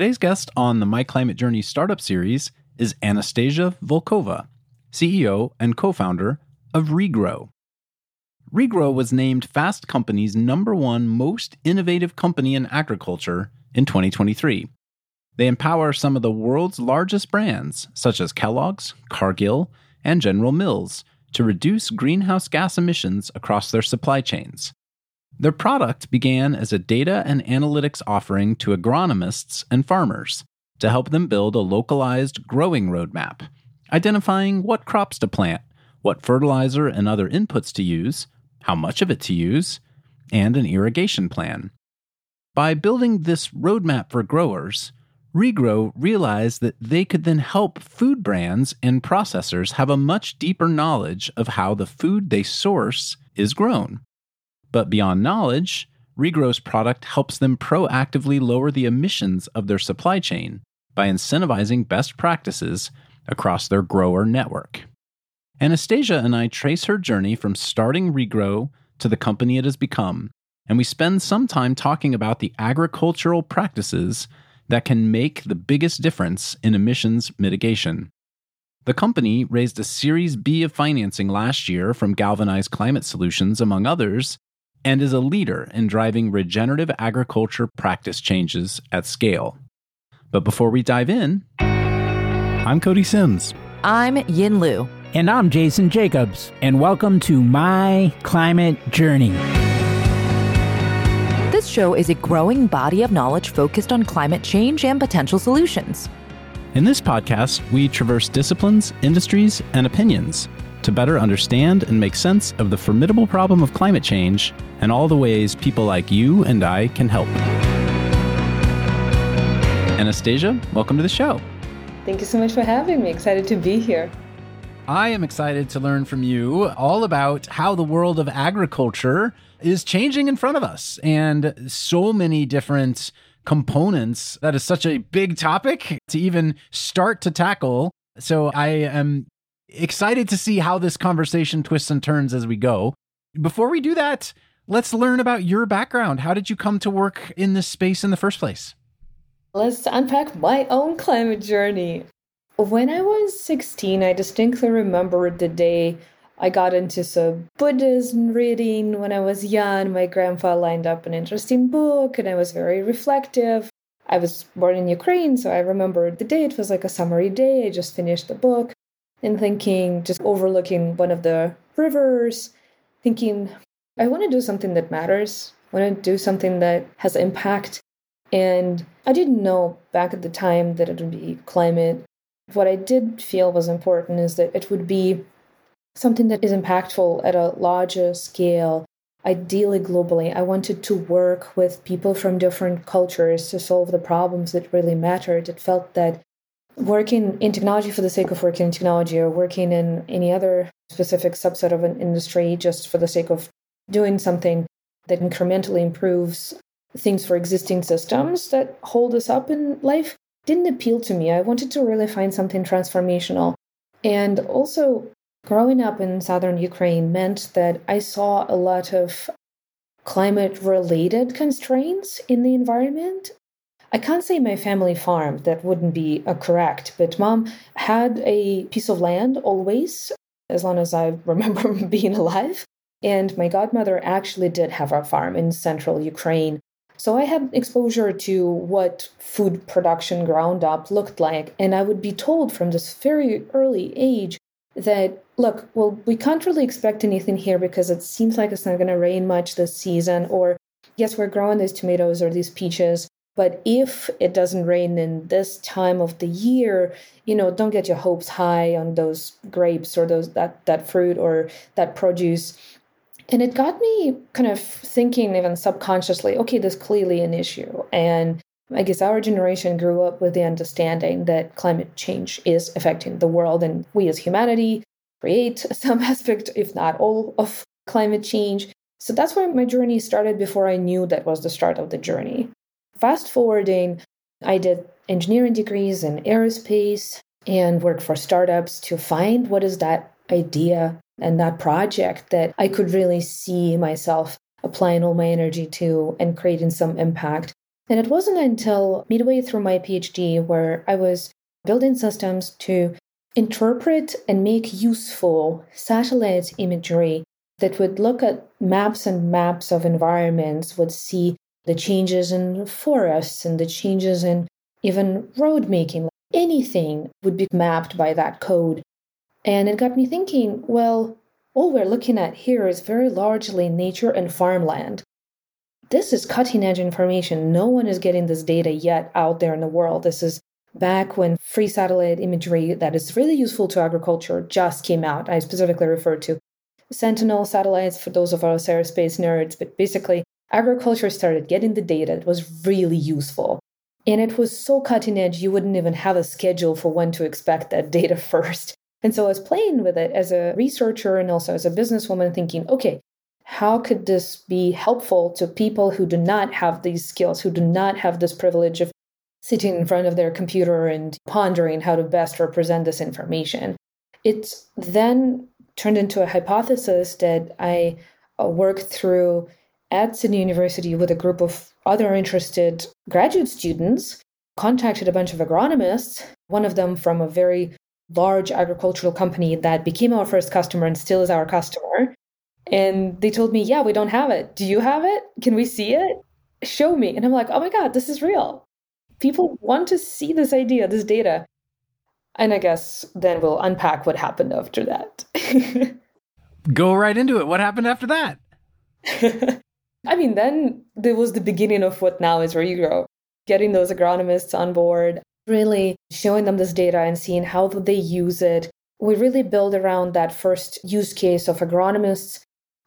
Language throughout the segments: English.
today's guest on the My Climate Journey Startup Series is Anastasia Volkova, CEO and co founder of Regrow. Regrow was named Fast Company's number one most innovative company in agriculture in 2023. They empower some of the world's largest brands, such as Kellogg's, Cargill, and General Mills, to reduce greenhouse gas emissions across their supply chains. Their product began as a data and analytics offering to agronomists and farmers to help them build a localized growing roadmap, identifying what crops to plant, what fertilizer and other inputs to use, how much of it to use, and an irrigation plan. By building this roadmap for growers, Regrow realized that they could then help food brands and processors have a much deeper knowledge of how the food they source is grown. But beyond knowledge, Regrow's product helps them proactively lower the emissions of their supply chain by incentivizing best practices across their grower network. Anastasia and I trace her journey from starting Regrow to the company it has become, and we spend some time talking about the agricultural practices that can make the biggest difference in emissions mitigation. The company raised a Series B of financing last year from Galvanized Climate Solutions, among others, and is a leader in driving regenerative agriculture practice changes at scale. But before we dive in, I'm Cody Sims. I'm Yin Lu. And I'm Jason Jacobs, and welcome to My Climate Journey. This show is a growing body of knowledge focused on climate change and potential solutions. In this podcast, we traverse disciplines, industries, and opinions to better understand and make sense of the formidable problem of climate change and all the ways people like you and I can help. Anastasia, welcome to the show. Thank you so much for having me. Excited to be here. I am excited to learn from you all about how the world of agriculture is changing in front of us and so many different components. That is such a big topic to even start to tackle. So I am excited to see how this conversation twists and turns as we go. Before we do that, let's learn about your background. How did you come to work in this space in the first place? Let's unpack my own climate journey. When I was 16, I distinctly remember the day I got into some Buddhism reading when I was young. My grandpa lined up an interesting book and I was very reflective. I was born in Ukraine, so I remember the day. It was like a summery day. I just finished the book and thinking, just overlooking one of the rivers, thinking, I want to do something that matters. I want to do something that has impact. And I didn't know back at the time that it would be climate what I did feel was important is that it would be something that is impactful at a larger scale, ideally globally. I wanted to work with people from different cultures to solve the problems that really mattered. It felt that working in technology for the sake of working in technology or working in any other specific subset of an industry just for the sake of doing something that incrementally improves things for existing systems that hold us up in life didn't appeal to me. I wanted to really find something transformational. And also, growing up in southern Ukraine meant that I saw a lot of climate related constraints in the environment. I can't say my family farmed, that wouldn't be uh, correct, but mom had a piece of land always, as long as I remember being alive. And my godmother actually did have a farm in central Ukraine. So I had exposure to what food production ground up looked like. And I would be told from this very early age that, look, well, we can't really expect anything here because it seems like it's not going to rain much this season. Or, yes, we're growing these tomatoes or these peaches. But if it doesn't rain in this time of the year, you know, don't get your hopes high on those grapes or those that that fruit or that produce and it got me kind of thinking, even subconsciously, okay, there's clearly an issue. And I guess our generation grew up with the understanding that climate change is affecting the world, and we as humanity create some aspect, if not all, of climate change. So that's where my journey started before I knew that was the start of the journey. Fast forwarding, I did engineering degrees in aerospace and worked for startups to find what is that idea and that project that I could really see myself applying all my energy to and creating some impact. And it wasn't until midway through my PhD where I was building systems to interpret and make useful satellite imagery that would look at maps and maps of environments, would see the changes in forests and the changes in even road making. Anything would be mapped by that code. And it got me thinking well, all we're looking at here is very largely nature and farmland. This is cutting edge information. No one is getting this data yet out there in the world. This is back when free satellite imagery that is really useful to agriculture just came out. I specifically referred to Sentinel satellites for those of us aerospace nerds, but basically, agriculture started getting the data. It was really useful. And it was so cutting edge, you wouldn't even have a schedule for when to expect that data first. And so I was playing with it as a researcher and also as a businesswoman, thinking, okay, how could this be helpful to people who do not have these skills, who do not have this privilege of sitting in front of their computer and pondering how to best represent this information? It then turned into a hypothesis that I uh, worked through at Sydney University with a group of other interested graduate students, contacted a bunch of agronomists, one of them from a very large agricultural company that became our first customer and still is our customer. And they told me, Yeah, we don't have it. Do you have it? Can we see it? Show me. And I'm like, Oh my God, this is real. People want to see this idea, this data. And I guess then we'll unpack what happened after that. Go right into it. What happened after that? I mean, then there was the beginning of what now is Regrow, getting those agronomists on board, really showing them this data and seeing how they use it. We really build around that first use case of agronomists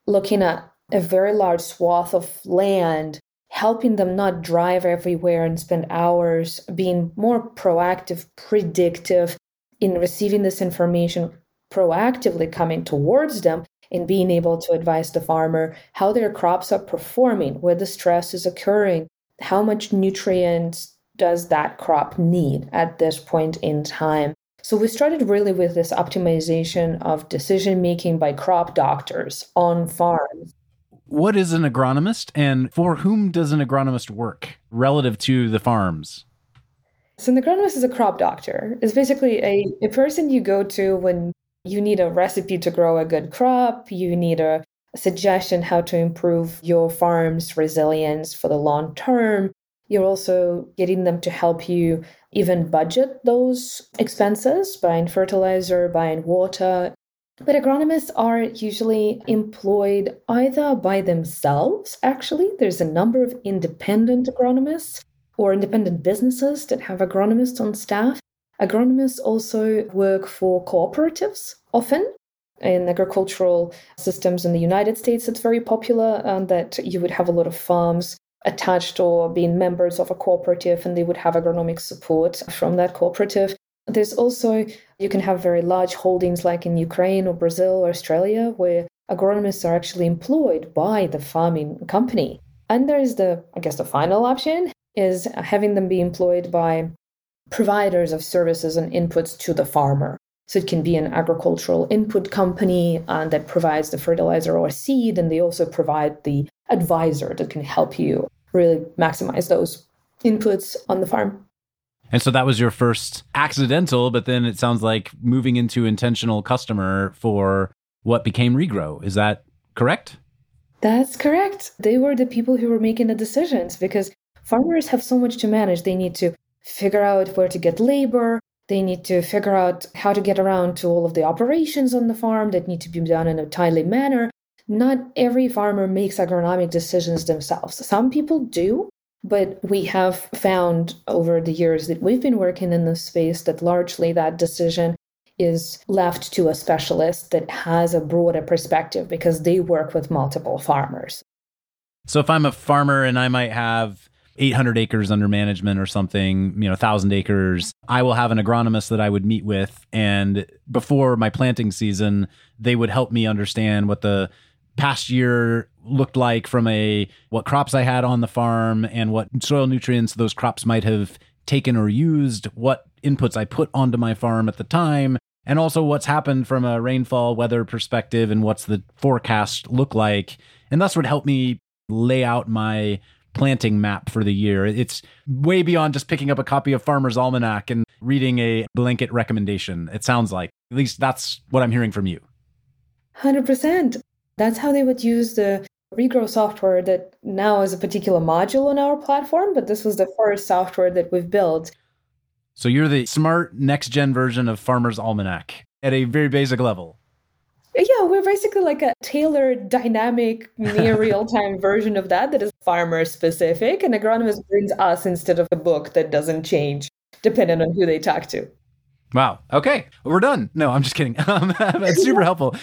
looking at a very large swath of land, helping them not drive everywhere and spend hours, being more proactive, predictive in receiving this information, proactively coming towards them and being able to advise the farmer how their crops are performing, where the stress is occurring, how much nutrients does that crop need at this point in time? So we started really with this optimization of decision making by crop doctors on farms. What is an agronomist and for whom does an agronomist work relative to the farms? So an agronomist is a crop doctor. It's basically a, a person you go to when you need a recipe to grow a good crop, you need a, suggestion how to improve your farm's resilience for the long term, you're also getting them to help you even budget those expenses, buying fertilizer, buying water. But agronomists are usually employed either by themselves, actually, there's a number of independent agronomists or independent businesses that have agronomists on staff. Agronomists also work for cooperatives often. In agricultural systems in the United States, it's very popular um, that you would have a lot of farms attached or being members of a cooperative and they would have agronomic support from that cooperative. There's also, you can have very large holdings like in Ukraine or Brazil or Australia where agronomists are actually employed by the farming company. And there's the, I guess, the final option is having them be employed by providers of services and inputs to the farmer. So it can be an agricultural input company uh, that provides the fertilizer or seed, and they also provide the advisor that can help you really maximize those inputs on the farm. And so that was your first accidental, but then it sounds like moving into intentional customer for what became Regrow. Is that correct? That's correct. They were the people who were making the decisions because farmers have so much to manage. They need to figure out where to get labor. They need to figure out how to get around to all of the operations on the farm that need to be done in a timely manner not every farmer makes agronomic decisions themselves. Some people do, but we have found over the years that we've been working in this space that largely that decision is left to a specialist that has a broader perspective because they work with multiple farmers. So if I'm a farmer and I might have 800 acres under management or something, you know, 1,000 acres, I will have an agronomist that I would meet with. And before my planting season, they would help me understand what the past year looked like from a what crops I had on the farm and what soil nutrients those crops might have taken or used, what inputs I put onto my farm at the time, and also what's happened from a rainfall weather perspective and what's the forecast look like. And that's what helped me lay out my planting map for the year. It's way beyond just picking up a copy of Farmer's Almanac and reading a blanket recommendation. It sounds like, at least that's what I'm hearing from you. 100%. That's how they would use the regrow software that now is a particular module on our platform, but this was the first software that we've built. So you're the smart next gen version of Farmer's Almanac at a very basic level. Yeah, we're basically like a tailored, dynamic, near real time version of that that is farmer specific. And agronomist brings us instead of a book that doesn't change depending on who they talk to. Wow. Okay. We're done. No, I'm just kidding. Um, that's super helpful.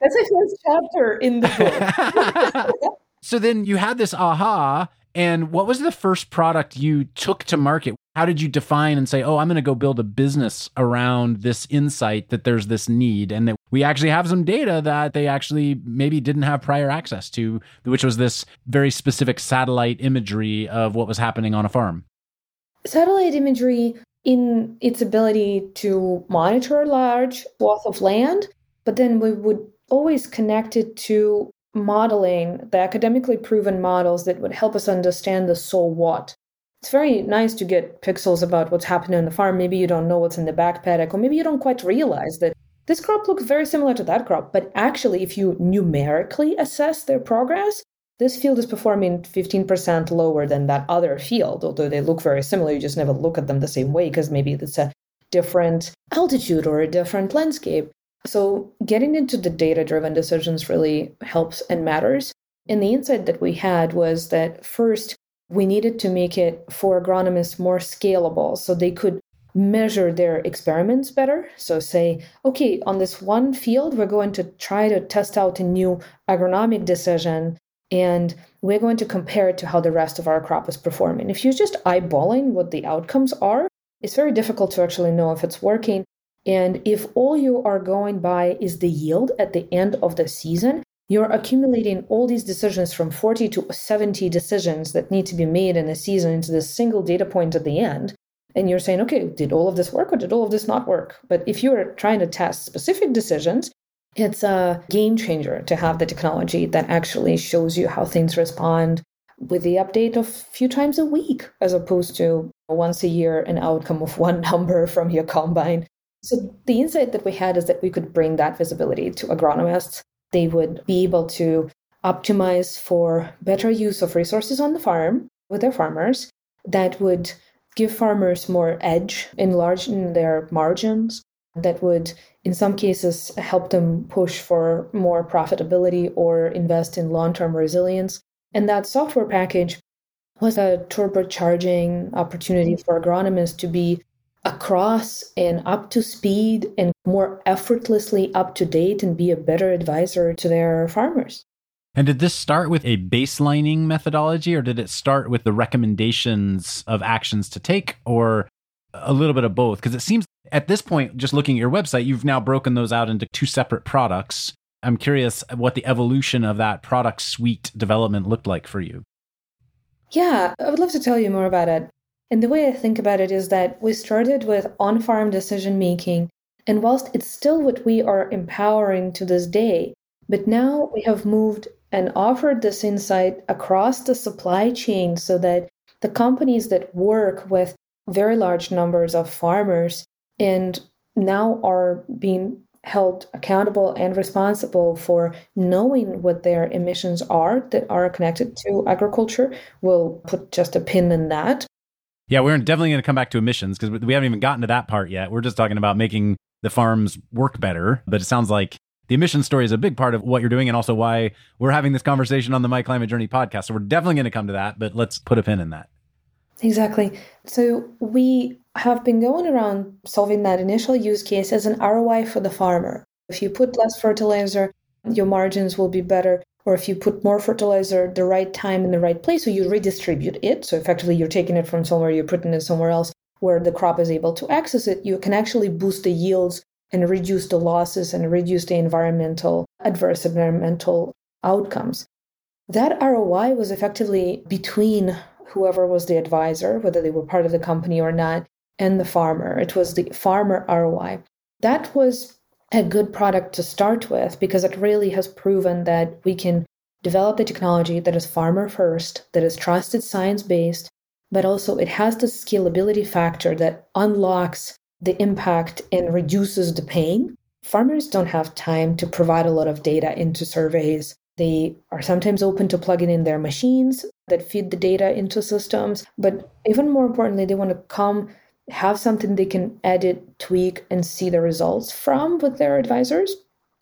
That's a first chapter in the book. so then you had this aha. And what was the first product you took to market? How did you define and say, oh, I'm going to go build a business around this insight that there's this need and that we actually have some data that they actually maybe didn't have prior access to, which was this very specific satellite imagery of what was happening on a farm? Satellite imagery in its ability to monitor a large swath of land, but then we would always connect it to modeling the academically proven models that would help us understand the so what. It's very nice to get pixels about what's happening on the farm. Maybe you don't know what's in the back paddock, or maybe you don't quite realize that this crop looks very similar to that crop. But actually, if you numerically assess their progress, this field is performing 15% lower than that other field, although they look very similar. You just never look at them the same way because maybe it's a different altitude or a different landscape. So, getting into the data driven decisions really helps and matters. And the insight that we had was that first, we needed to make it for agronomists more scalable so they could measure their experiments better. So, say, okay, on this one field, we're going to try to test out a new agronomic decision and we're going to compare it to how the rest of our crop is performing. If you're just eyeballing what the outcomes are, it's very difficult to actually know if it's working. And if all you are going by is the yield at the end of the season, you're accumulating all these decisions from 40 to 70 decisions that need to be made in a season into this single data point at the end. And you're saying, okay, did all of this work or did all of this not work? But if you're trying to test specific decisions, it's a game changer to have the technology that actually shows you how things respond with the update of a few times a week, as opposed to once a year an outcome of one number from your combine so the insight that we had is that we could bring that visibility to agronomists. They would be able to optimize for better use of resources on the farm with their farmers that would give farmers more edge, enlarging their margins, that would, in some cases, help them push for more profitability or invest in long term resilience. And that software package was a turbocharging opportunity for agronomists to be across and up to speed and more effortlessly up to date and be a better advisor to their farmers. And did this start with a baselining methodology or did it start with the recommendations of actions to take or a little bit of both? Because it seems at this point, just looking at your website, you've now broken those out into two separate products. I'm curious what the evolution of that product suite development looked like for you. Yeah, I would love to tell you more about it. And the way I think about it is that we started with on farm decision making. And whilst it's still what we are empowering to this day, but now we have moved and offered this insight across the supply chain so that the companies that work with very large numbers of farmers and now are being held accountable and responsible for knowing what their emissions are that are connected to agriculture. We'll put just a pin in that. Yeah, we're definitely going to come back to emissions because we haven't even gotten to that part yet. We're just talking about making the farms work better. But it sounds like the emissions story is a big part of what you're doing and also why we're having this conversation on the My Climate Journey podcast. So we're definitely going to come to that, but let's put a pin in that. Exactly. So we have been going around solving that initial use case as an ROI for the farmer. If you put less fertilizer, your margins will be better or if you put more fertilizer the right time in the right place, so you redistribute it. So effectively, you're taking it from somewhere, you're putting it somewhere else where the crop is able to access it. You can actually boost the yields and reduce the losses and reduce the environmental adverse environmental outcomes. That ROI was effectively between whoever was the advisor, whether they were part of the company or not, and the farmer. It was the farmer ROI. That was a good product to start with because it really has proven that we can develop the technology that is farmer first, that is trusted science based, but also it has the scalability factor that unlocks the impact and reduces the pain. Farmers don't have time to provide a lot of data into surveys. They are sometimes open to plugging in their machines that feed the data into systems. But even more importantly, they want to come have something they can edit, tweak, and see the results from with their advisors.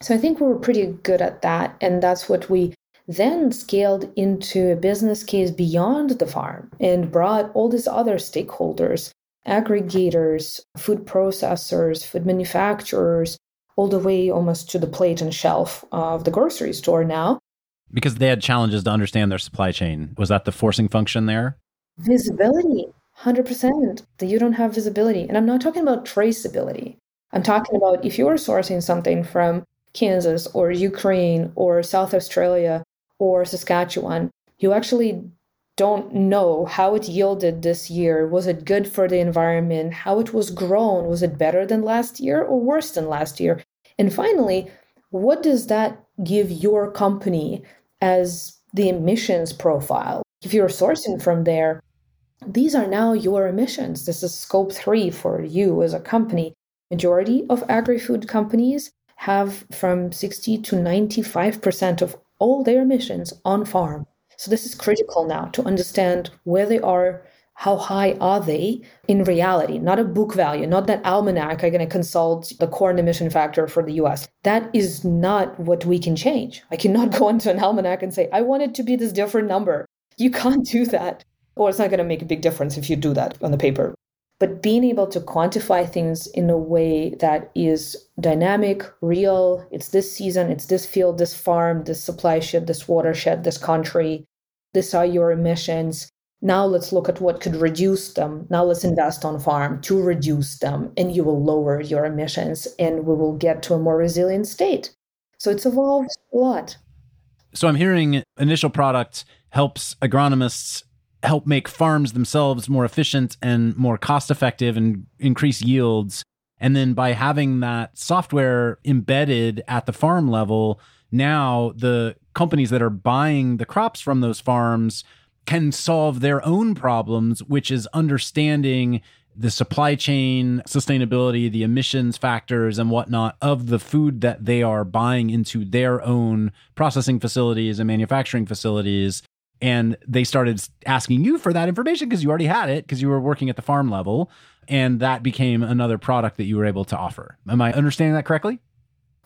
So I think we were pretty good at that. And that's what we then scaled into a business case beyond the farm and brought all these other stakeholders, aggregators, food processors, food manufacturers, all the way almost to the plate and shelf of the grocery store now. Because they had challenges to understand their supply chain. Was that the forcing function there? Visibility, 100%. That you don't have visibility. And I'm not talking about traceability. I'm talking about if you're sourcing something from Kansas or Ukraine or South Australia or Saskatchewan, you actually don't know how it yielded this year. Was it good for the environment? How it was grown? Was it better than last year or worse than last year? And finally, what does that give your company as the emissions profile? If you're sourcing from there, these are now your emissions. This is scope three for you as a company. Majority of agri-food companies have from 60 to 95% of all their emissions on farm. So this is critical now to understand where they are, how high are they in reality, not a book value, not that almanac I'm going to consult the corn emission factor for the US. That is not what we can change. I cannot go into an almanac and say, I want it to be this different number. You can't do that. Or it's not going to make a big difference if you do that on the paper but being able to quantify things in a way that is dynamic, real, it's this season, it's this field, this farm, this supply shed, this watershed, this country, this are your emissions. Now let's look at what could reduce them. Now let's invest on farm to reduce them, and you will lower your emissions and we will get to a more resilient state. So it's evolved a lot. So I'm hearing initial product helps agronomists help make farms themselves more efficient and more cost effective and increase yields. And then by having that software embedded at the farm level, now the companies that are buying the crops from those farms can solve their own problems, which is understanding the supply chain sustainability, the emissions factors, and whatnot of the food that they are buying into their own processing facilities and manufacturing facilities and they started asking you for that information because you already had it because you were working at the farm level. And that became another product that you were able to offer. Am i understanding that correctly?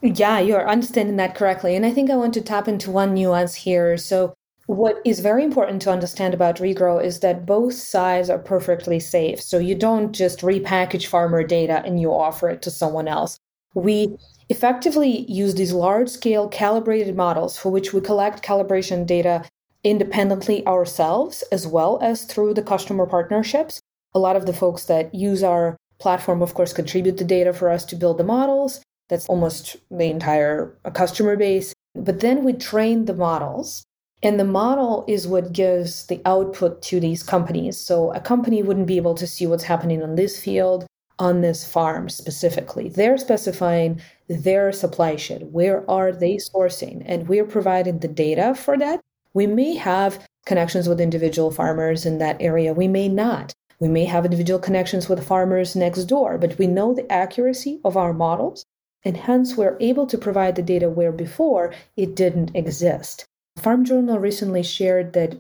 Yeah you're understanding that correctly. And i think i want to tap into one nuance here. So what is very important to understand about regrow is that both sides are perfectly safe. So you don't just repackage farmer data and you offer it to someone else. We effectively use these large scale calibrated models for which we collect calibration data independently ourselves as well as through the customer partnerships. A lot of the folks that use our platform, of course, contribute the data for us to build the models. That's almost the entire customer base. But then we train the models, and the model is what gives the output to these companies. So a company wouldn't be able to see what's happening on this field, on this farm specifically. They're specifying their supply chain. Where are they sourcing? And we're providing the data for that we may have connections with individual farmers in that area. We may not. We may have individual connections with farmers next door, but we know the accuracy of our models, and hence we're able to provide the data where before it didn't exist. Farm Journal recently shared that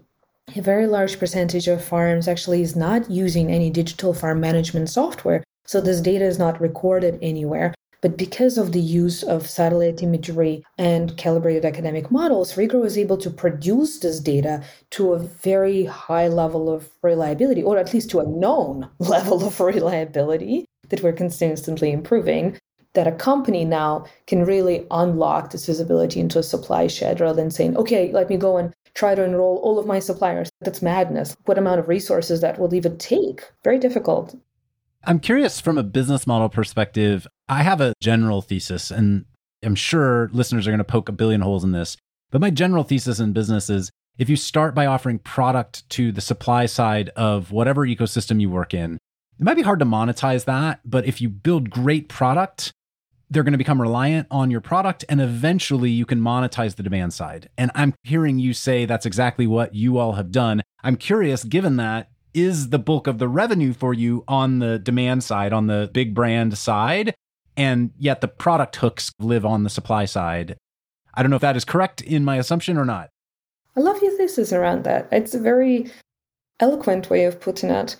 a very large percentage of farms actually is not using any digital farm management software, so this data is not recorded anywhere. But because of the use of satellite imagery and calibrated academic models, Regrow was able to produce this data to a very high level of reliability, or at least to a known level of reliability that we're consistently improving. That a company now can really unlock this visibility into a supply shed rather than saying, okay, let me go and try to enroll all of my suppliers. That's madness. What amount of resources that will even take? Very difficult. I'm curious from a business model perspective. I have a general thesis, and I'm sure listeners are going to poke a billion holes in this. But my general thesis in business is if you start by offering product to the supply side of whatever ecosystem you work in, it might be hard to monetize that. But if you build great product, they're going to become reliant on your product and eventually you can monetize the demand side. And I'm hearing you say that's exactly what you all have done. I'm curious, given that, is the bulk of the revenue for you on the demand side, on the big brand side, and yet the product hooks live on the supply side. I don't know if that is correct in my assumption or not. I love your thesis around that. It's a very eloquent way of putting it.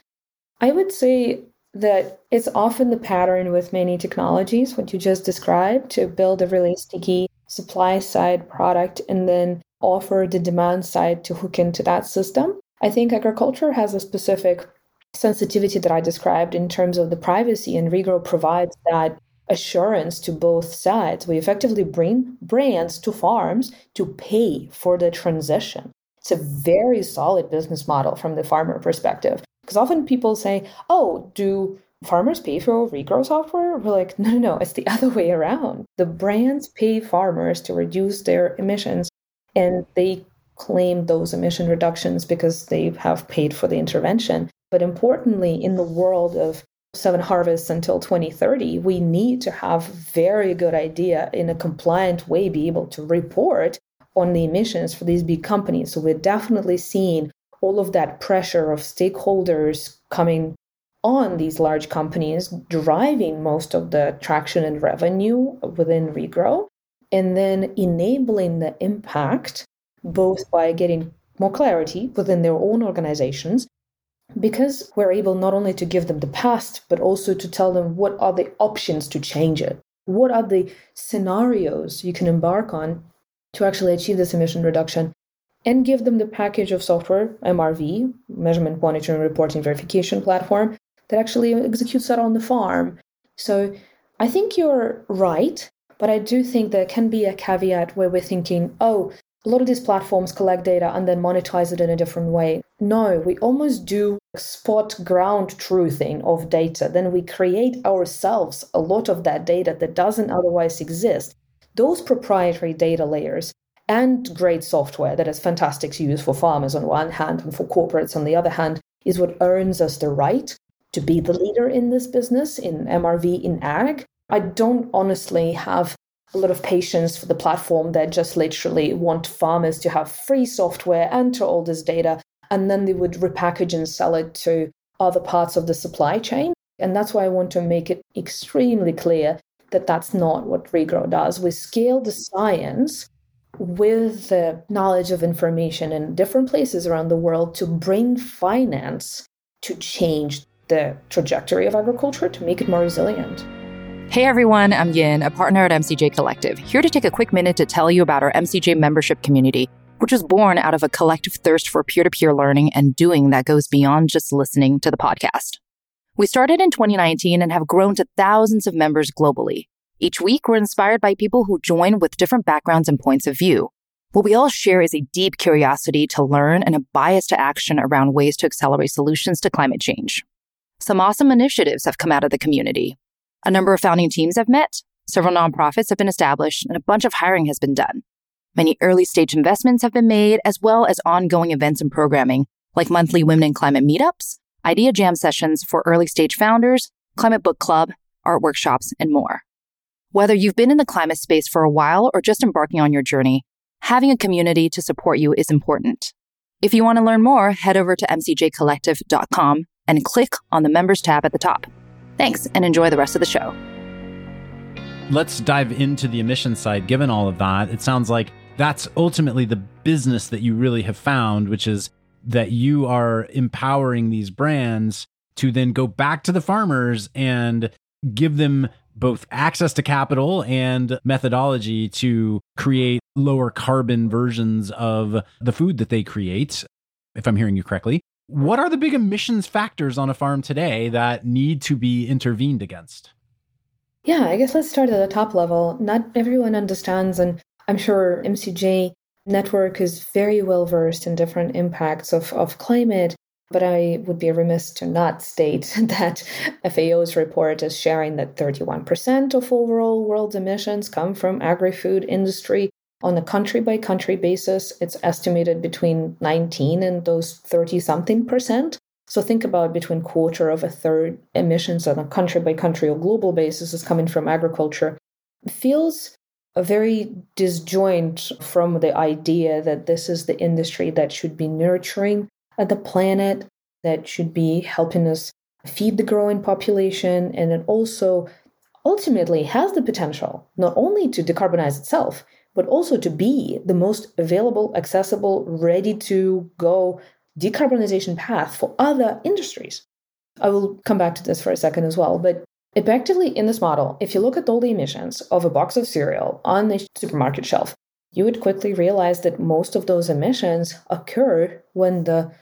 I would say that it's often the pattern with many technologies, what you just described, to build a really sticky supply side product and then offer the demand side to hook into that system. I think agriculture has a specific sensitivity that I described in terms of the privacy, and Regrow provides that assurance to both sides. We effectively bring brands to farms to pay for the transition. It's a very solid business model from the farmer perspective. Because often people say, oh, do farmers pay for regrow software? We're like, no, no, no, it's the other way around. The brands pay farmers to reduce their emissions and they claim those emission reductions because they have paid for the intervention. But importantly, in the world of seven harvests until 2030, we need to have very good idea in a compliant way, be able to report on the emissions for these big companies. So we're definitely seeing all of that pressure of stakeholders coming on these large companies driving most of the traction and revenue within regrow and then enabling the impact both by getting more clarity within their own organizations because we're able not only to give them the past but also to tell them what are the options to change it what are the scenarios you can embark on to actually achieve this emission reduction and give them the package of software, MRV, measurement monitoring reporting verification platform, that actually executes that on the farm. So I think you're right, but I do think there can be a caveat where we're thinking, oh, a lot of these platforms collect data and then monetize it in a different way. No, we almost do spot ground truthing of data. Then we create ourselves a lot of that data that doesn't otherwise exist. Those proprietary data layers and great software that is fantastic to use for farmers on one hand and for corporates on the other hand is what earns us the right to be the leader in this business in MRV in ag. I don't honestly have a lot of patience for the platform that just literally want farmers to have free software, enter all this data, and then they would repackage and sell it to other parts of the supply chain. And that's why I want to make it extremely clear that that's not what Regrow does. We scale the science with the knowledge of information in different places around the world to bring finance to change the trajectory of agriculture to make it more resilient. Hey everyone, I'm Yin, a partner at MCJ Collective, here to take a quick minute to tell you about our MCJ membership community, which was born out of a collective thirst for peer to peer learning and doing that goes beyond just listening to the podcast. We started in 2019 and have grown to thousands of members globally. Each week, we're inspired by people who join with different backgrounds and points of view. What we all share is a deep curiosity to learn and a bias to action around ways to accelerate solutions to climate change. Some awesome initiatives have come out of the community. A number of founding teams have met, several nonprofits have been established, and a bunch of hiring has been done. Many early stage investments have been made, as well as ongoing events and programming, like monthly Women in Climate meetups, idea jam sessions for early stage founders, climate book club, art workshops, and more. Whether you've been in the climate space for a while or just embarking on your journey, having a community to support you is important. If you want to learn more, head over to mcjcollective.com and click on the members tab at the top. Thanks and enjoy the rest of the show. Let's dive into the emission side. Given all of that, it sounds like that's ultimately the business that you really have found, which is that you are empowering these brands to then go back to the farmers and give them both access to capital and methodology to create lower carbon versions of the food that they create, if I'm hearing you correctly. What are the big emissions factors on a farm today that need to be intervened against? Yeah, I guess let's start at the top level. Not everyone understands, and I'm sure MCJ network is very well versed in different impacts of, of climate but I would be remiss to not state that FAO's report is sharing that 31% of overall world emissions come from agri-food industry. On a country by country basis, it's estimated between 19 and those 30 something percent. So think about between quarter of a third emissions on a country by country or global basis is coming from agriculture. feels very disjoint from the idea that this is the industry that should be nurturing the planet, that should be helping us feed the growing population, and it also ultimately has the potential not only to decarbonize itself, but also to be the most available, accessible, ready to go decarbonization path for other industries. I will come back to this for a second as well, but Effectively, in this model, if you look at all the emissions of a box of cereal on the supermarket shelf, you would quickly realize that most of those emissions occur when the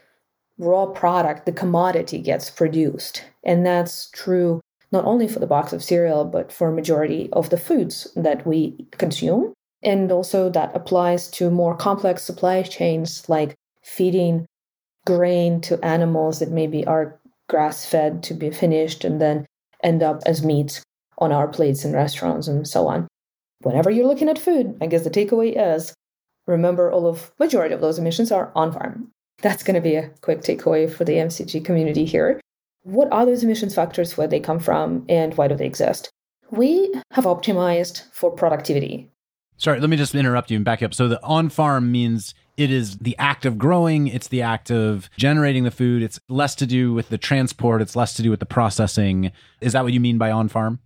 raw product, the commodity, gets produced. And that's true not only for the box of cereal, but for a majority of the foods that we consume. And also, that applies to more complex supply chains like feeding grain to animals that maybe are grass fed to be finished and then end up as meat on our plates in restaurants and so on. Whenever you're looking at food, I guess the takeaway is remember all of majority of those emissions are on farm. That's going to be a quick takeaway for the MCJ community here. What are those emissions factors, where they come from, and why do they exist? We have optimized for productivity. Sorry, let me just interrupt you and back up. So the on farm means it is the act of growing, it's the act of generating the food. It's less to do with the transport, it's less to do with the processing. Is that what you mean by on farm?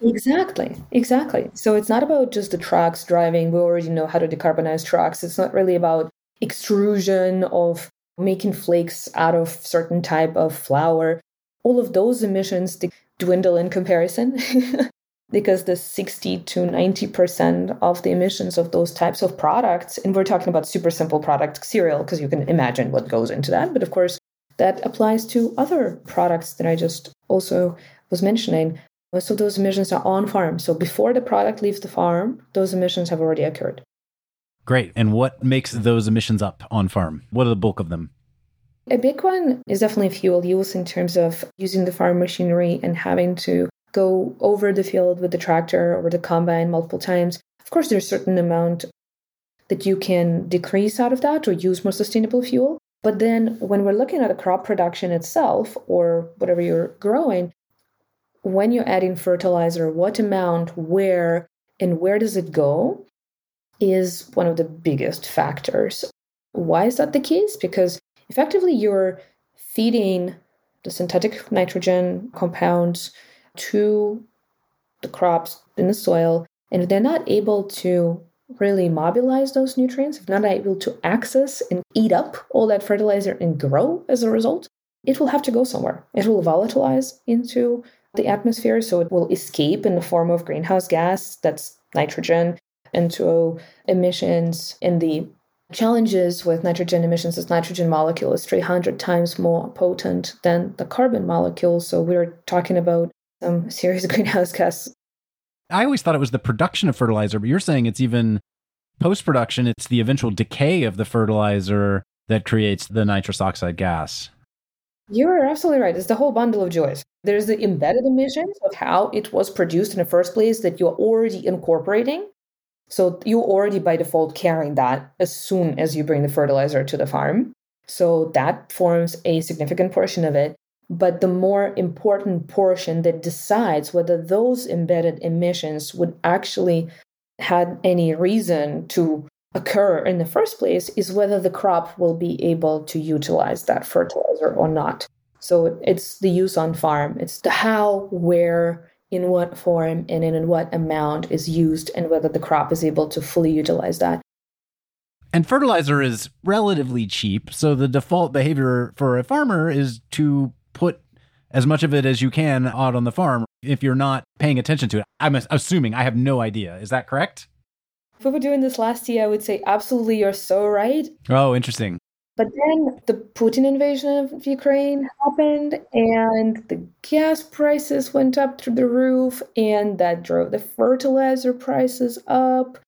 Exactly, exactly. So it's not about just the trucks driving. We already know how to decarbonize trucks. It's not really about extrusion of making flakes out of certain type of flour. All of those emissions dwindle in comparison. because the 60 to 90% of the emissions of those types of products, and we're talking about super simple product cereal, because you can imagine what goes into that. But of course, that applies to other products that I just also was mentioning. Most of those emissions are on farm. So before the product leaves the farm, those emissions have already occurred. Great. And what makes those emissions up on farm? What are the bulk of them? A big one is definitely fuel use in terms of using the farm machinery and having to go over the field with the tractor or the combine multiple times. Of course, there's a certain amount that you can decrease out of that or use more sustainable fuel. But then when we're looking at the crop production itself or whatever you're growing, when you're adding fertilizer, what amount, where, and where does it go is one of the biggest factors. Why is that the case? Because effectively you're feeding the synthetic nitrogen compounds to the crops in the soil, and if they're not able to really mobilize those nutrients, if not able to access and eat up all that fertilizer and grow as a result, it will have to go somewhere. It will volatilize into the atmosphere, so it will escape in the form of greenhouse gas, that's nitrogen, into emissions in the challenges with nitrogen emissions is nitrogen molecule is 300 times more potent than the carbon molecule so we're talking about Um, some serious greenhouse gas. I always thought it was the production of fertilizer, but you're saying it's even post production, it's the eventual decay of the fertilizer that creates the nitrous oxide gas. You're absolutely right. It's the whole bundle of joys. There's the embedded emissions of how it was produced in the first place that you're already incorporating. So you're already by default carrying that as soon as you bring the fertilizer to the farm. So that forms a significant portion of it. But the more important portion that decides whether those embedded emissions would actually had any reason to occur in the first place is whether the crop will be able to utilize that fertilizer or not. So it's the use on farm, it's the how, where, in what form, and in what amount is used, and whether the crop is able to fully utilize that. And fertilizer is relatively cheap. So the default behavior for a farmer is to put as much of it as you can out on the farm if you're not paying attention to it. I'm assuming I have no idea. Is that correct? If we were doing this last year, I would say absolutely you're so right. Oh, interesting. But then the Putin invasion of Ukraine happened, and the gas prices went up through the roof, and that drove the fertilizer prices up.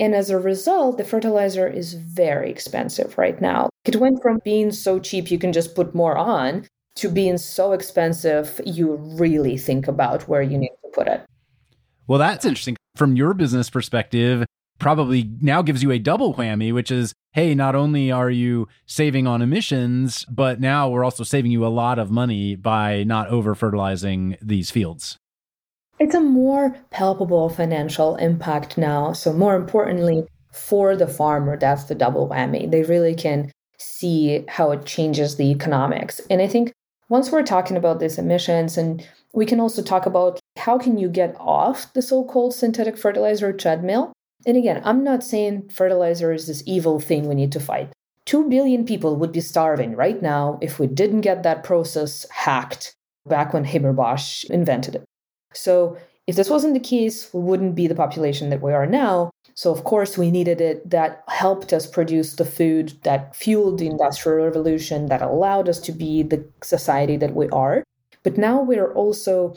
And as a result, the fertilizer is very expensive right now. It went from being so cheap you can just put more on to being so expensive, you really think about where you need to put it. Well, that's interesting. From your business perspective, probably now gives you a double whammy, which is hey, not only are you saving on emissions, but now we're also saving you a lot of money by not over fertilizing these fields. it's a more palpable financial impact now. So, more importantly, for the farmer, that's the double whammy. They really can see how it changes the economics. And I think once we're talking about these emissions, and we can also talk about how can you get off the so-called synthetic fertilizer treadmill. And again, I'm not saying fertilizer is this evil thing we need to fight. 2 billion people would be starving right now if we didn't get that process hacked back when Haber-Bosch invented it. So if this wasn't the case, we wouldn't be the population that we are now. So, of course, we needed it. That helped us produce the food that fueled the Industrial Revolution, that allowed us to be the society that we are. But now we're also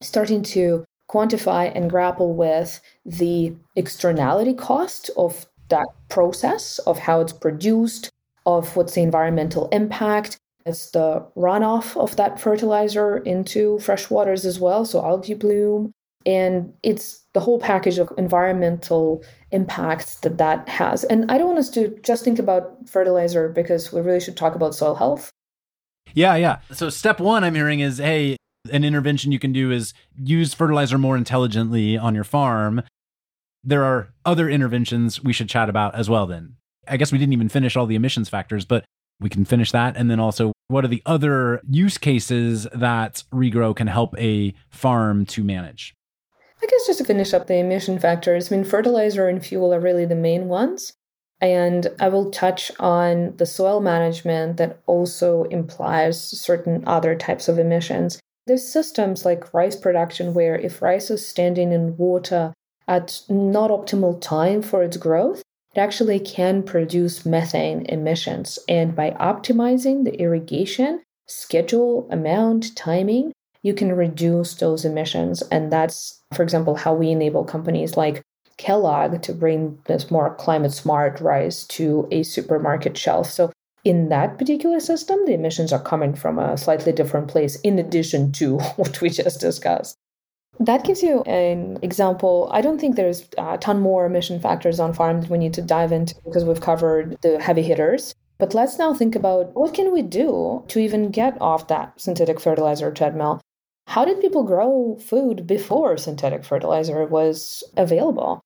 starting to quantify and grapple with the externality cost of that process, of how it's produced, of what's the environmental impact. It's the runoff of that fertilizer into fresh waters as well, so algae bloom. And it's the whole package of environmental impacts that that has. And I don't want us to just think about fertilizer because we really should talk about soil health. Yeah, yeah. So step one I'm hearing is hey, an intervention you can do is use fertilizer more intelligently on your farm. There are other interventions we should chat about as well then. I guess we didn't even finish all the emissions factors, but we can finish that. And then also, what are the other use cases that Regrow can help a farm to manage? I guess just to finish up the emission factors, I mean, fertilizer and fuel are really the main ones. And I will touch on the soil management that also implies certain other types of emissions. There's systems like rice production where if rice is standing in water at not optimal time for its growth, it actually can produce methane emissions. And by optimizing the irrigation, schedule, amount, timing, you can reduce those emissions. And that's, for example, how we enable companies like Kellogg to bring this more climate smart rice to a supermarket shelf. So in that particular system, the emissions are coming from a slightly different place in addition to what we just discussed. That gives you an example. I don't think there's a ton more emission factors on farms we need to dive into because we've covered the heavy hitters. But let's now think about what can we do to even get off that synthetic fertilizer treadmill? How did people grow food before synthetic fertilizer was available?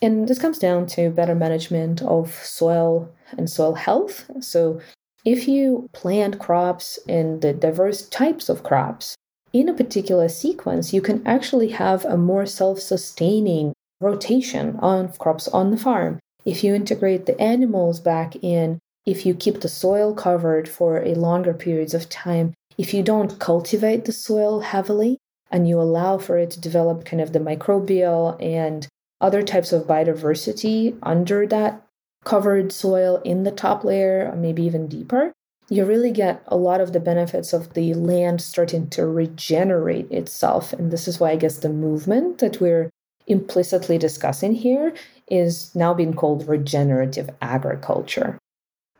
And this comes down to better management of soil and soil health. So, if you plant crops and the diverse types of crops in a particular sequence, you can actually have a more self sustaining rotation on crops on the farm. If you integrate the animals back in, if you keep the soil covered for a longer periods of time, if you don't cultivate the soil heavily and you allow for it to develop kind of the microbial and other types of biodiversity under that covered soil in the top layer, maybe even deeper, you really get a lot of the benefits of the land starting to regenerate itself. And this is why I guess the movement that we're implicitly discussing here is now being called regenerative agriculture.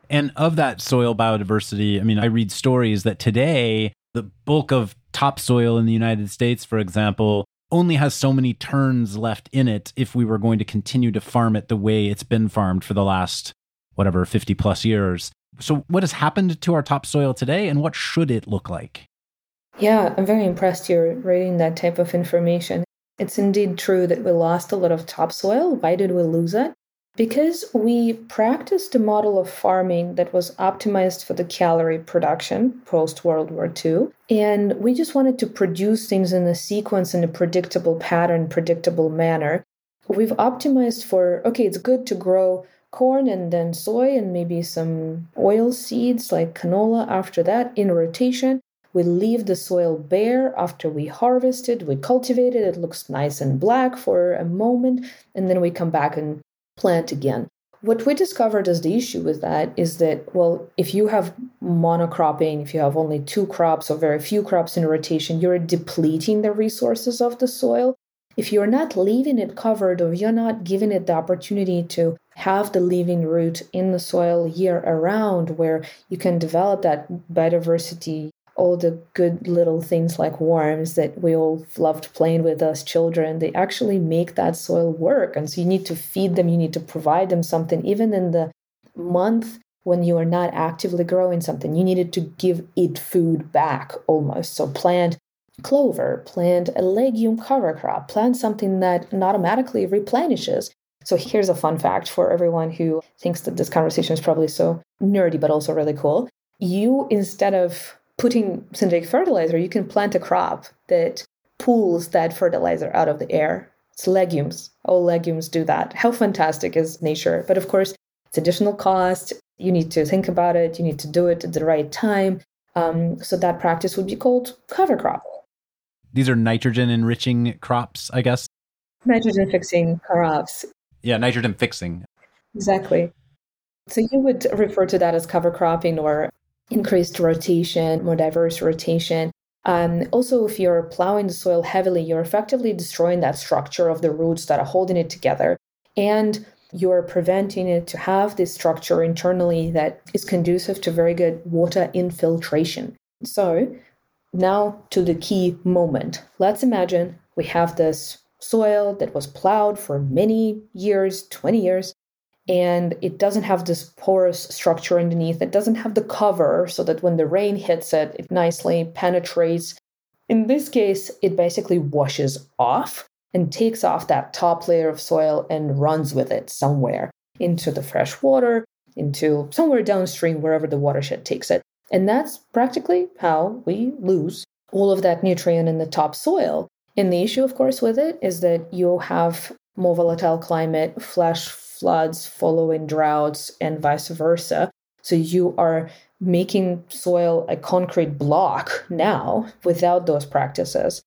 And of that soil biodiversity, I mean, I read stories that today, the bulk of topsoil in the United States, for example, only has so many turns left in it if we were going to continue to farm it the way it's been farmed for the last, whatever, 50 plus years. So, what has happened to our topsoil today and what should it look like? Yeah, I'm very impressed you're reading that type of information. It's indeed true that we lost a lot of topsoil. Why did we lose it? Because we practiced a model of farming that was optimized for the calorie production post World War II. And we just wanted to produce things in a sequence in a predictable pattern, predictable manner. We've optimized for okay, it's good to grow corn and then soy and maybe some oil seeds like canola after that in rotation. We leave the soil bare after we harvest it, we cultivate it, it looks nice and black for a moment, and then we come back and plant again. What we discovered as the issue with that is that, well, if you have monocropping, if you have only two crops or very few crops in rotation, you're depleting the resources of the soil. If you're not leaving it covered or you're not giving it the opportunity to have the living root in the soil year around, where you can develop that biodiversity all the good little things like worms that we all loved playing with as children, they actually make that soil work. And so you need to feed them, you need to provide them something, even in the month when you are not actively growing something, you needed to give it food back almost. So plant clover, plant a legume cover crop, plant something that automatically replenishes. So here's a fun fact for everyone who thinks that this conversation is probably so nerdy, but also really cool. You, instead of putting synthetic fertilizer, you can plant a crop that pulls that fertilizer out of the air. It's legumes. All legumes do that. How fantastic is nature? But of course, it's additional cost. You need to think about it. You need to do it at the right time. Um, so that practice would be called cover crop. These are nitrogen enriching crops, I guess. Nitrogen fixing crops. Yeah, nitrogen fixing. Exactly. So you would refer to that as cover cropping or increased rotation, more diverse rotation. Um, also, if you're plowing the soil heavily, you're effectively destroying that structure of the roots that are holding it together. And you're preventing it to have this structure internally that is conducive to very good water infiltration. So, now to the key moment. Let's imagine we have this soil that was plowed for many years 20 years and it doesn't have this porous structure underneath. It doesn't have the cover so that when the rain hits it, it nicely penetrates. In this case, it basically washes off and takes off that top layer of soil and runs with it somewhere into the fresh water, into somewhere downstream, wherever the watershed takes it. And that's practically how we lose all of that nutrient in the top soil. And the issue, of course, with it is that you have more volatile climate, flash floods following droughts, and vice versa. So you are making soil a concrete block now without those practices.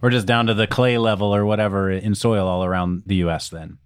We're just down to the clay level or whatever in soil all around the US then.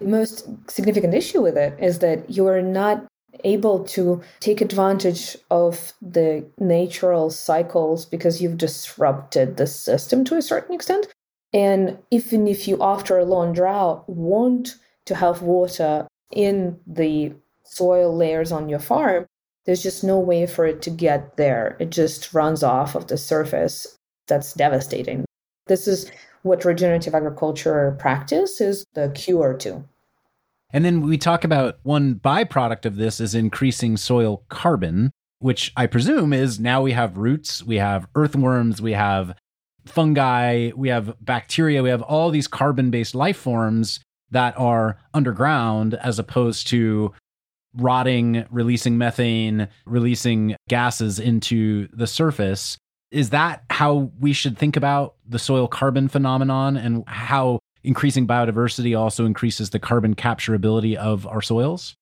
Most significant issue with it is that you are not able to take advantage of the natural cycles because you've disrupted the system to a certain extent. And even if you, after a long drought, want to have water in the soil layers on your farm, there's just no way for it to get there. It just runs off of the surface. That's devastating. This is what regenerative agriculture practice is the cure to. And then we talk about one byproduct of this is increasing soil carbon, which I presume is now we have roots, we have earthworms, we have fungi, we have bacteria, we have all these carbon based life forms that are underground as opposed to rotting, releasing methane, releasing gases into the surface. Is that how we should think about the soil carbon phenomenon and how increasing biodiversity also increases the carbon capture ability of our soils?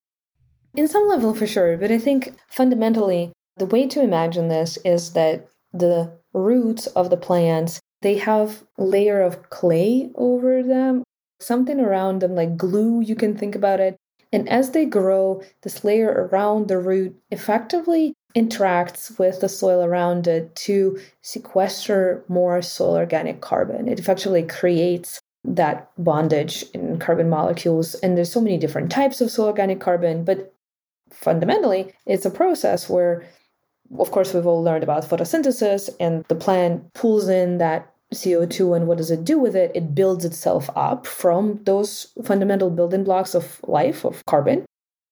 In some level, for sure. But I think fundamentally, the way to imagine this is that the roots of the plants they have layer of clay over them something around them like glue you can think about it. And as they grow this layer around the root effectively interacts with the soil around it to sequester more soil organic carbon. It effectively creates that bondage in carbon molecules. And there's so many different types of soil organic carbon but fundamentally it's a process where of course we've all learned about photosynthesis and the plant pulls in that CO2 and what does it do with it? It builds itself up from those fundamental building blocks of life, of carbon,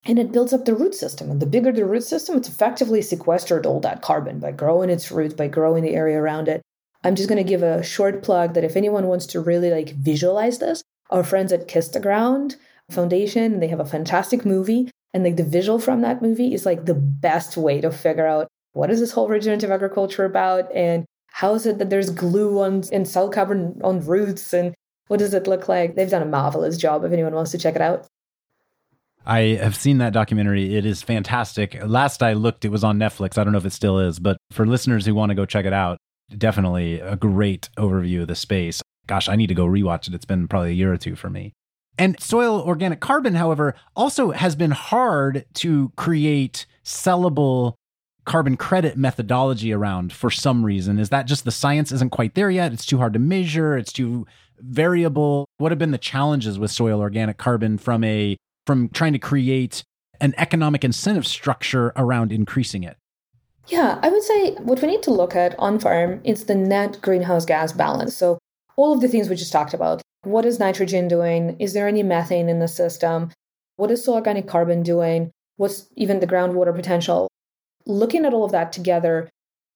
and it builds up the root system. And the bigger the root system, it's effectively sequestered all that carbon by growing its roots, by growing the area around it. I'm just going to give a short plug that if anyone wants to really like visualize this, our friends at Kiss the Ground Foundation, they have a fantastic movie. And like the visual from that movie is like the best way to figure out what is this whole regenerative agriculture about and how is it that there's glue on and cell carbon on roots and what does it look like? They've done a marvelous job if anyone wants to check it out. I have seen that documentary. It is fantastic. Last I looked, it was on Netflix. I don't know if it still is, but for listeners who want to go check it out, definitely a great overview of the space. Gosh, I need to go rewatch it. It's been probably a year or two for me. And soil organic carbon, however, also has been hard to create sellable carbon credit methodology around for some reason? Is that just the science isn't quite there yet? It's too hard to measure, it's too variable. What have been the challenges with soil organic carbon from a from trying to create an economic incentive structure around increasing it? Yeah, I would say what we need to look at on farm is the net greenhouse gas balance. So all of the things we just talked about. What is nitrogen doing? Is there any methane in the system? What is soil organic carbon doing? What's even the groundwater potential? Looking at all of that together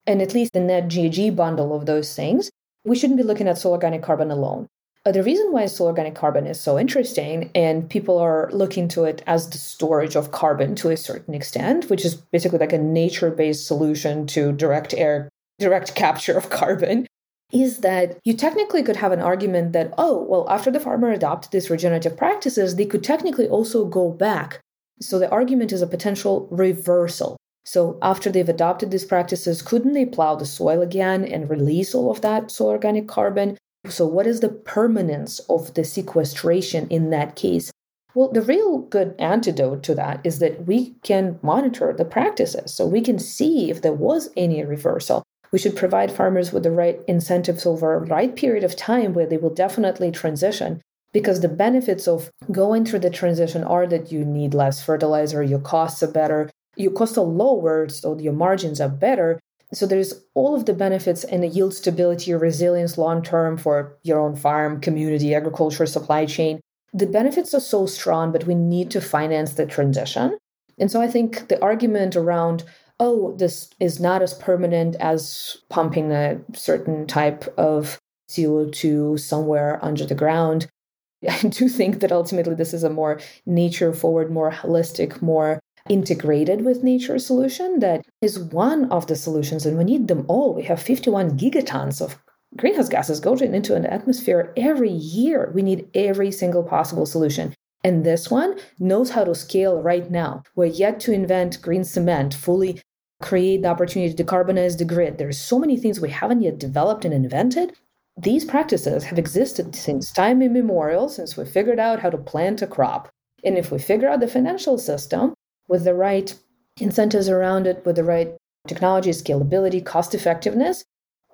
and at least the net GHG bundle of those things, we shouldn't be looking at soil organic carbon alone. Uh, the reason why soil organic carbon is so interesting and people are looking to it as the storage of carbon to a certain extent, which is basically like a nature based solution to direct air, direct capture of carbon, is that you technically could have an argument that, oh, well, after the farmer adopted these regenerative practices, they could technically also go back. So the argument is a potential reversal. So after they've adopted these practices, couldn't they plow the soil again and release all of that soil organic carbon? So, what is the permanence of the sequestration in that case? Well, the real good antidote to that is that we can monitor the practices. So, we can see if there was any reversal. We should provide farmers with the right incentives over a right period of time where they will definitely transition. Because the benefits of going through the transition are that you need less fertilizer, your costs are better, your costs are lower, so your margins are better, so there's all of the benefits and the yield stability resilience long term for your own farm, community, agriculture, supply chain. The benefits are so strong, but we need to finance the transition. And so I think the argument around, oh, this is not as permanent as pumping a certain type of CO2 somewhere under the ground. I do think that ultimately this is a more nature forward, more holistic, more integrated with nature solution that is one of the solutions, and we need them all. We have 51 gigatons of greenhouse gases going into an atmosphere every year. We need every single possible solution. And this one knows how to scale right now. We're yet to invent green cement, fully create the opportunity to decarbonize the grid. There's so many things we haven't yet developed and invented. These practices have existed since time immemorial, since we figured out how to plant a crop. And if we figure out the financial system, with the right incentives around it, with the right technology, scalability, cost effectiveness,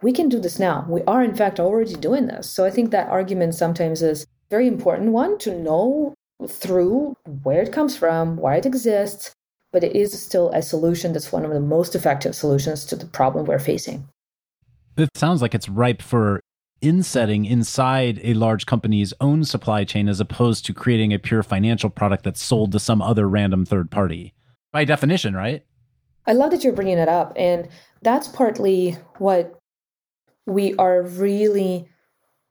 we can do this now. We are, in fact, already doing this. So I think that argument sometimes is very important one to know through where it comes from, why it exists, but it is still a solution that's one of the most effective solutions to the problem we're facing. It sounds like it's ripe for insetting inside a large company's own supply chain as opposed to creating a pure financial product that's sold to some other random third party. By definition, right? I love that you're bringing it up. And that's partly what we are really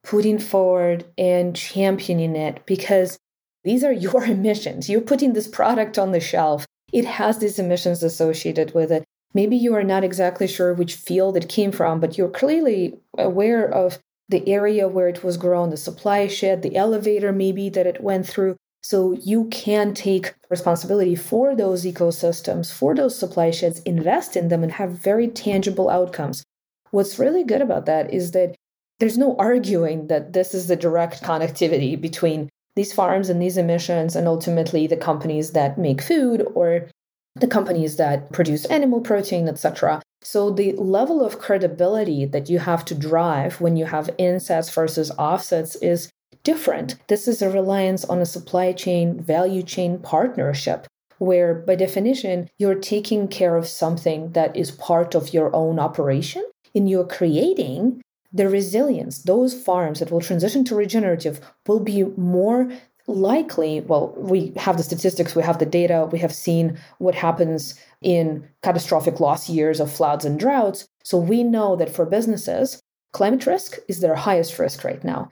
putting forward and championing it because these are your emissions. You're putting this product on the shelf. It has these emissions associated with it. Maybe you are not exactly sure which field it came from, but you're clearly aware of the area where it was grown, the supply shed, the elevator maybe that it went through. So you can take responsibility for those ecosystems, for those supply sheds, invest in them, and have very tangible outcomes. What's really good about that is that there's no arguing that this is the direct connectivity between these farms and these emissions and ultimately the companies that make food or the companies that produce animal protein, etc. So the level of credibility that you have to drive when you have insets versus offsets is different. This is a reliance on a supply chain, value chain partnership where by definition you're taking care of something that is part of your own operation and you're creating the resilience. Those farms that will transition to regenerative will be more likely, well, we have the statistics, we have the data, we have seen what happens in catastrophic loss years of floods and droughts. So we know that for businesses, climate risk is their highest risk right now.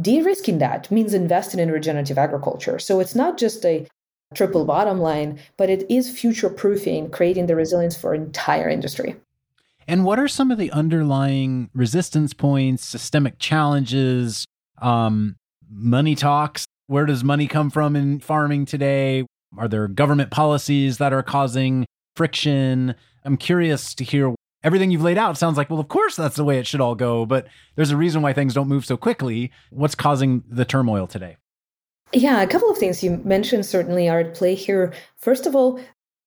De risking that means investing in regenerative agriculture. So it's not just a triple bottom line, but it is future proofing, creating the resilience for entire industry. And what are some of the underlying resistance points, systemic challenges, um, money talks where does money come from in farming today? Are there government policies that are causing friction? I'm curious to hear everything you've laid out. Sounds like, well, of course, that's the way it should all go, but there's a reason why things don't move so quickly. What's causing the turmoil today? Yeah, a couple of things you mentioned certainly are at play here. First of all,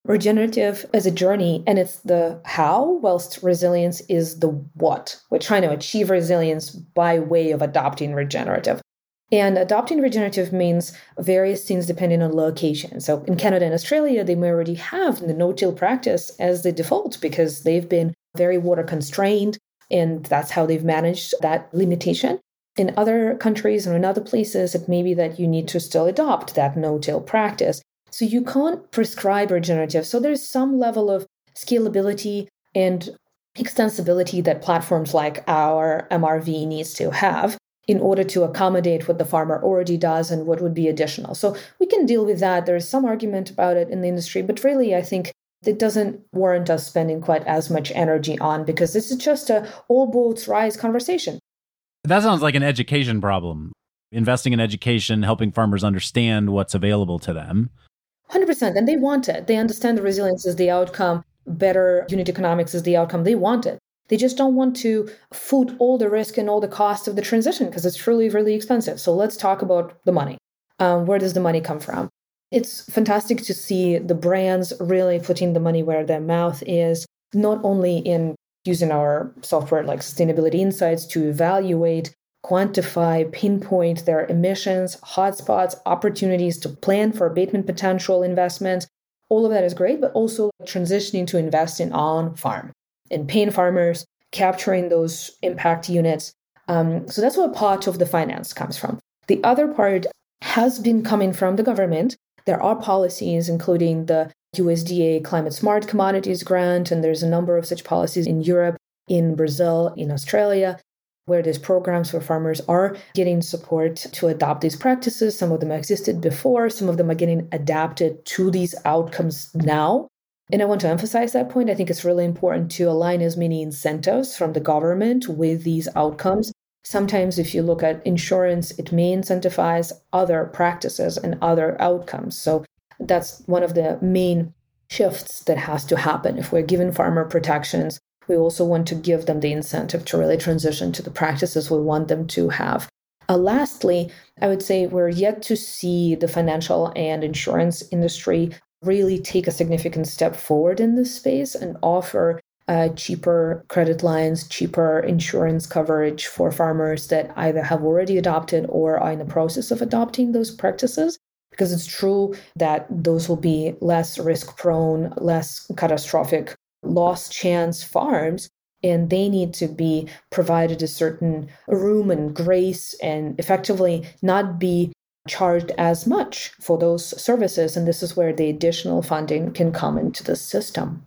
regenerative as a journey, and it's the how, whilst resilience is the what. We're trying to achieve resilience by way of adopting regenerative. And adopting regenerative means various things depending on location. So in Canada and Australia, they may already have the no-till practice as the default because they've been very water constrained and that's how they've managed that limitation. In other countries or in other places, it may be that you need to still adopt that no-till practice. So you can't prescribe regenerative. So there's some level of scalability and extensibility that platforms like our MRV needs to have in order to accommodate what the farmer already does and what would be additional. So we can deal with that. There's some argument about it in the industry, but really, I think it doesn't warrant us spending quite as much energy on because this is just a all boats rise conversation. That sounds like an education problem. Investing in education, helping farmers understand what's available to them. 100%. And they want it. They understand the resilience is the outcome, better unit economics is the outcome. They want it. They just don't want to foot all the risk and all the cost of the transition because it's truly, really expensive. So let's talk about the money. Um, where does the money come from? It's fantastic to see the brands really putting the money where their mouth is, not only in using our software like Sustainability Insights to evaluate, quantify, pinpoint their emissions, hotspots, opportunities to plan for abatement potential investments. All of that is great, but also transitioning to invest in on farm and paying farmers, capturing those impact units. Um, so that's where part of the finance comes from. The other part has been coming from the government. There are policies, including the USDA Climate Smart Commodities Grant, and there's a number of such policies in Europe, in Brazil, in Australia, where these programs for farmers are getting support to adopt these practices. Some of them existed before, some of them are getting adapted to these outcomes now. And I want to emphasize that point. I think it's really important to align as many incentives from the government with these outcomes. Sometimes, if you look at insurance, it may incentivize other practices and other outcomes. So, that's one of the main shifts that has to happen. If we're giving farmer protections, we also want to give them the incentive to really transition to the practices we want them to have. Uh, lastly, I would say we're yet to see the financial and insurance industry really take a significant step forward in this space and offer uh, cheaper credit lines, cheaper insurance coverage for farmers that either have already adopted or are in the process of adopting those practices. Because it's true that those will be less risk prone, less catastrophic loss chance farms, and they need to be provided a certain room and grace and effectively not be charged as much for those services. And this is where the additional funding can come into the system.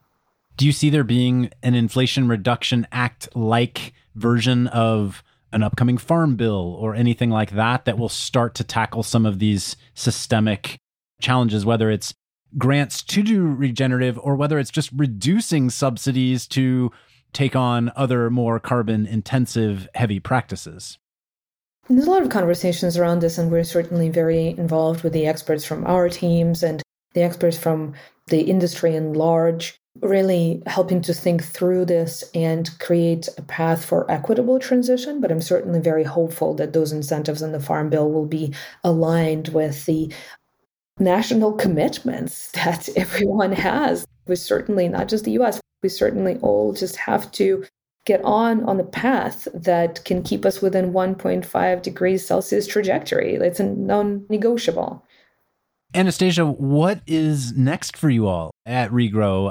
Do you see there being an Inflation Reduction Act like version of an upcoming farm bill or anything like that that will start to tackle some of these systemic challenges, whether it's grants to do regenerative or whether it's just reducing subsidies to take on other more carbon intensive heavy practices? There's a lot of conversations around this, and we're certainly very involved with the experts from our teams and the experts from the industry in large, really helping to think through this and create a path for equitable transition. But I'm certainly very hopeful that those incentives in the Farm Bill will be aligned with the national commitments that everyone has. We certainly, not just the US, we certainly all just have to get on on the path that can keep us within 1.5 degrees Celsius trajectory. It's a non-negotiable. Anastasia, what is next for you all at Regrow?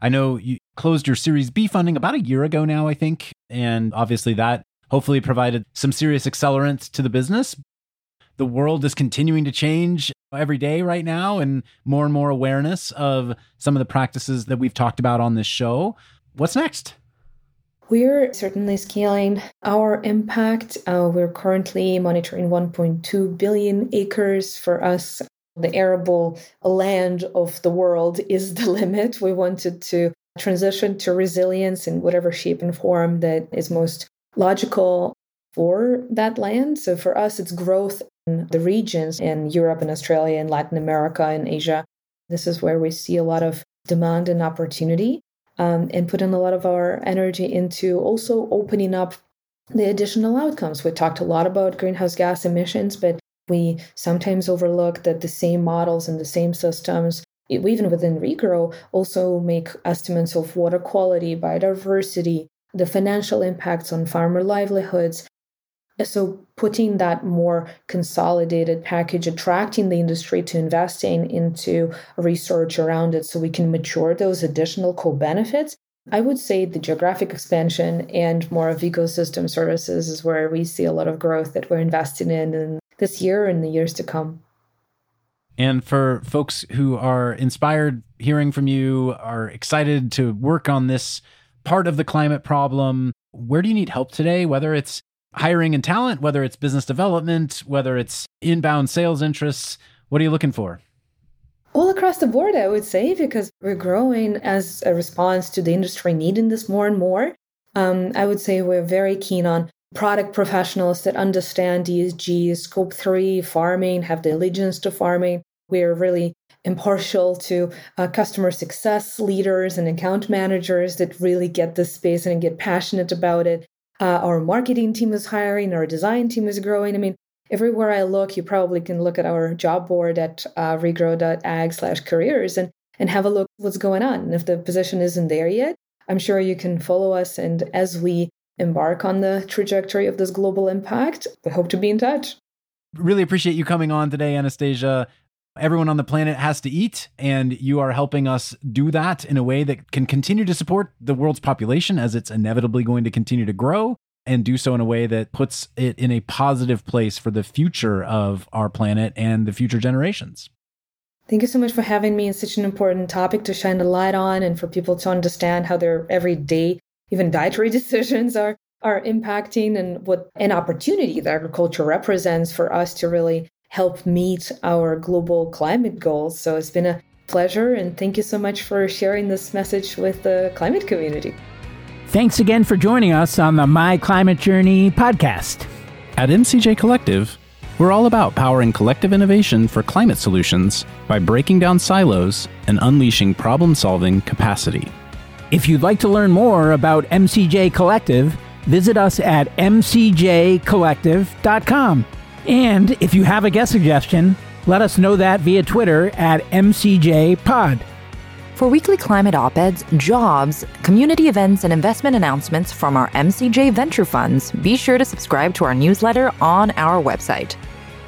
I know you closed your Series B funding about a year ago now, I think, and obviously that hopefully provided some serious accelerants to the business. The world is continuing to change every day right now, and more and more awareness of some of the practices that we've talked about on this show. What's next? We're certainly scaling our impact. Uh, we're currently monitoring 1.2 billion acres for us. The arable land of the world is the limit. We wanted to transition to resilience in whatever shape and form that is most logical for that land. So for us, it's growth in the regions in Europe and Australia and Latin America and Asia. This is where we see a lot of demand and opportunity um, and put in a lot of our energy into also opening up the additional outcomes. We talked a lot about greenhouse gas emissions, but we sometimes overlook that the same models and the same systems, even within Regrow, also make estimates of water quality, biodiversity, the financial impacts on farmer livelihoods, so, putting that more consolidated package, attracting the industry to investing into research around it so we can mature those additional co benefits. I would say the geographic expansion and more of ecosystem services is where we see a lot of growth that we're investing in, in this year and the years to come. And for folks who are inspired hearing from you, are excited to work on this part of the climate problem. Where do you need help today? Whether it's hiring and talent, whether it's business development, whether it's inbound sales interests, what are you looking for? All across the board, I would say, because we're growing as a response to the industry needing this more and more. Um, I would say we're very keen on product professionals that understand ESG, scope three, farming, have the allegiance to farming. We're really impartial to uh, customer success leaders and account managers that really get this space and get passionate about it. Uh, our marketing team is hiring, our design team is growing. I mean, everywhere I look, you probably can look at our job board at uh, regrow.ag slash careers and, and have a look what's going on. And if the position isn't there yet, I'm sure you can follow us. And as we embark on the trajectory of this global impact, we hope to be in touch. Really appreciate you coming on today, Anastasia. Everyone on the planet has to eat, and you are helping us do that in a way that can continue to support the world's population as it's inevitably going to continue to grow and do so in a way that puts it in a positive place for the future of our planet and the future generations. Thank you so much for having me. It's such an important topic to shine the light on and for people to understand how their everyday, even dietary decisions are are impacting and what an opportunity that agriculture represents for us to really help meet our global climate goals. So it's been a pleasure and thank you so much for sharing this message with the climate community. Thanks again for joining us on the My Climate Journey podcast. At MCJ Collective, we're all about powering collective innovation for climate solutions by breaking down silos and unleashing problem solving capacity. If you'd like to learn more about MCJ Collective, visit us at mcjcollective.com. And if you have a guest suggestion, let us know that via Twitter at MCJPod. For weekly climate op eds, jobs, community events, and investment announcements from our MCJ venture funds, be sure to subscribe to our newsletter on our website.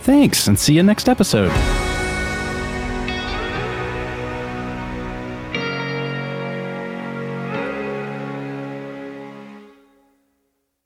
Thanks, and see you next episode.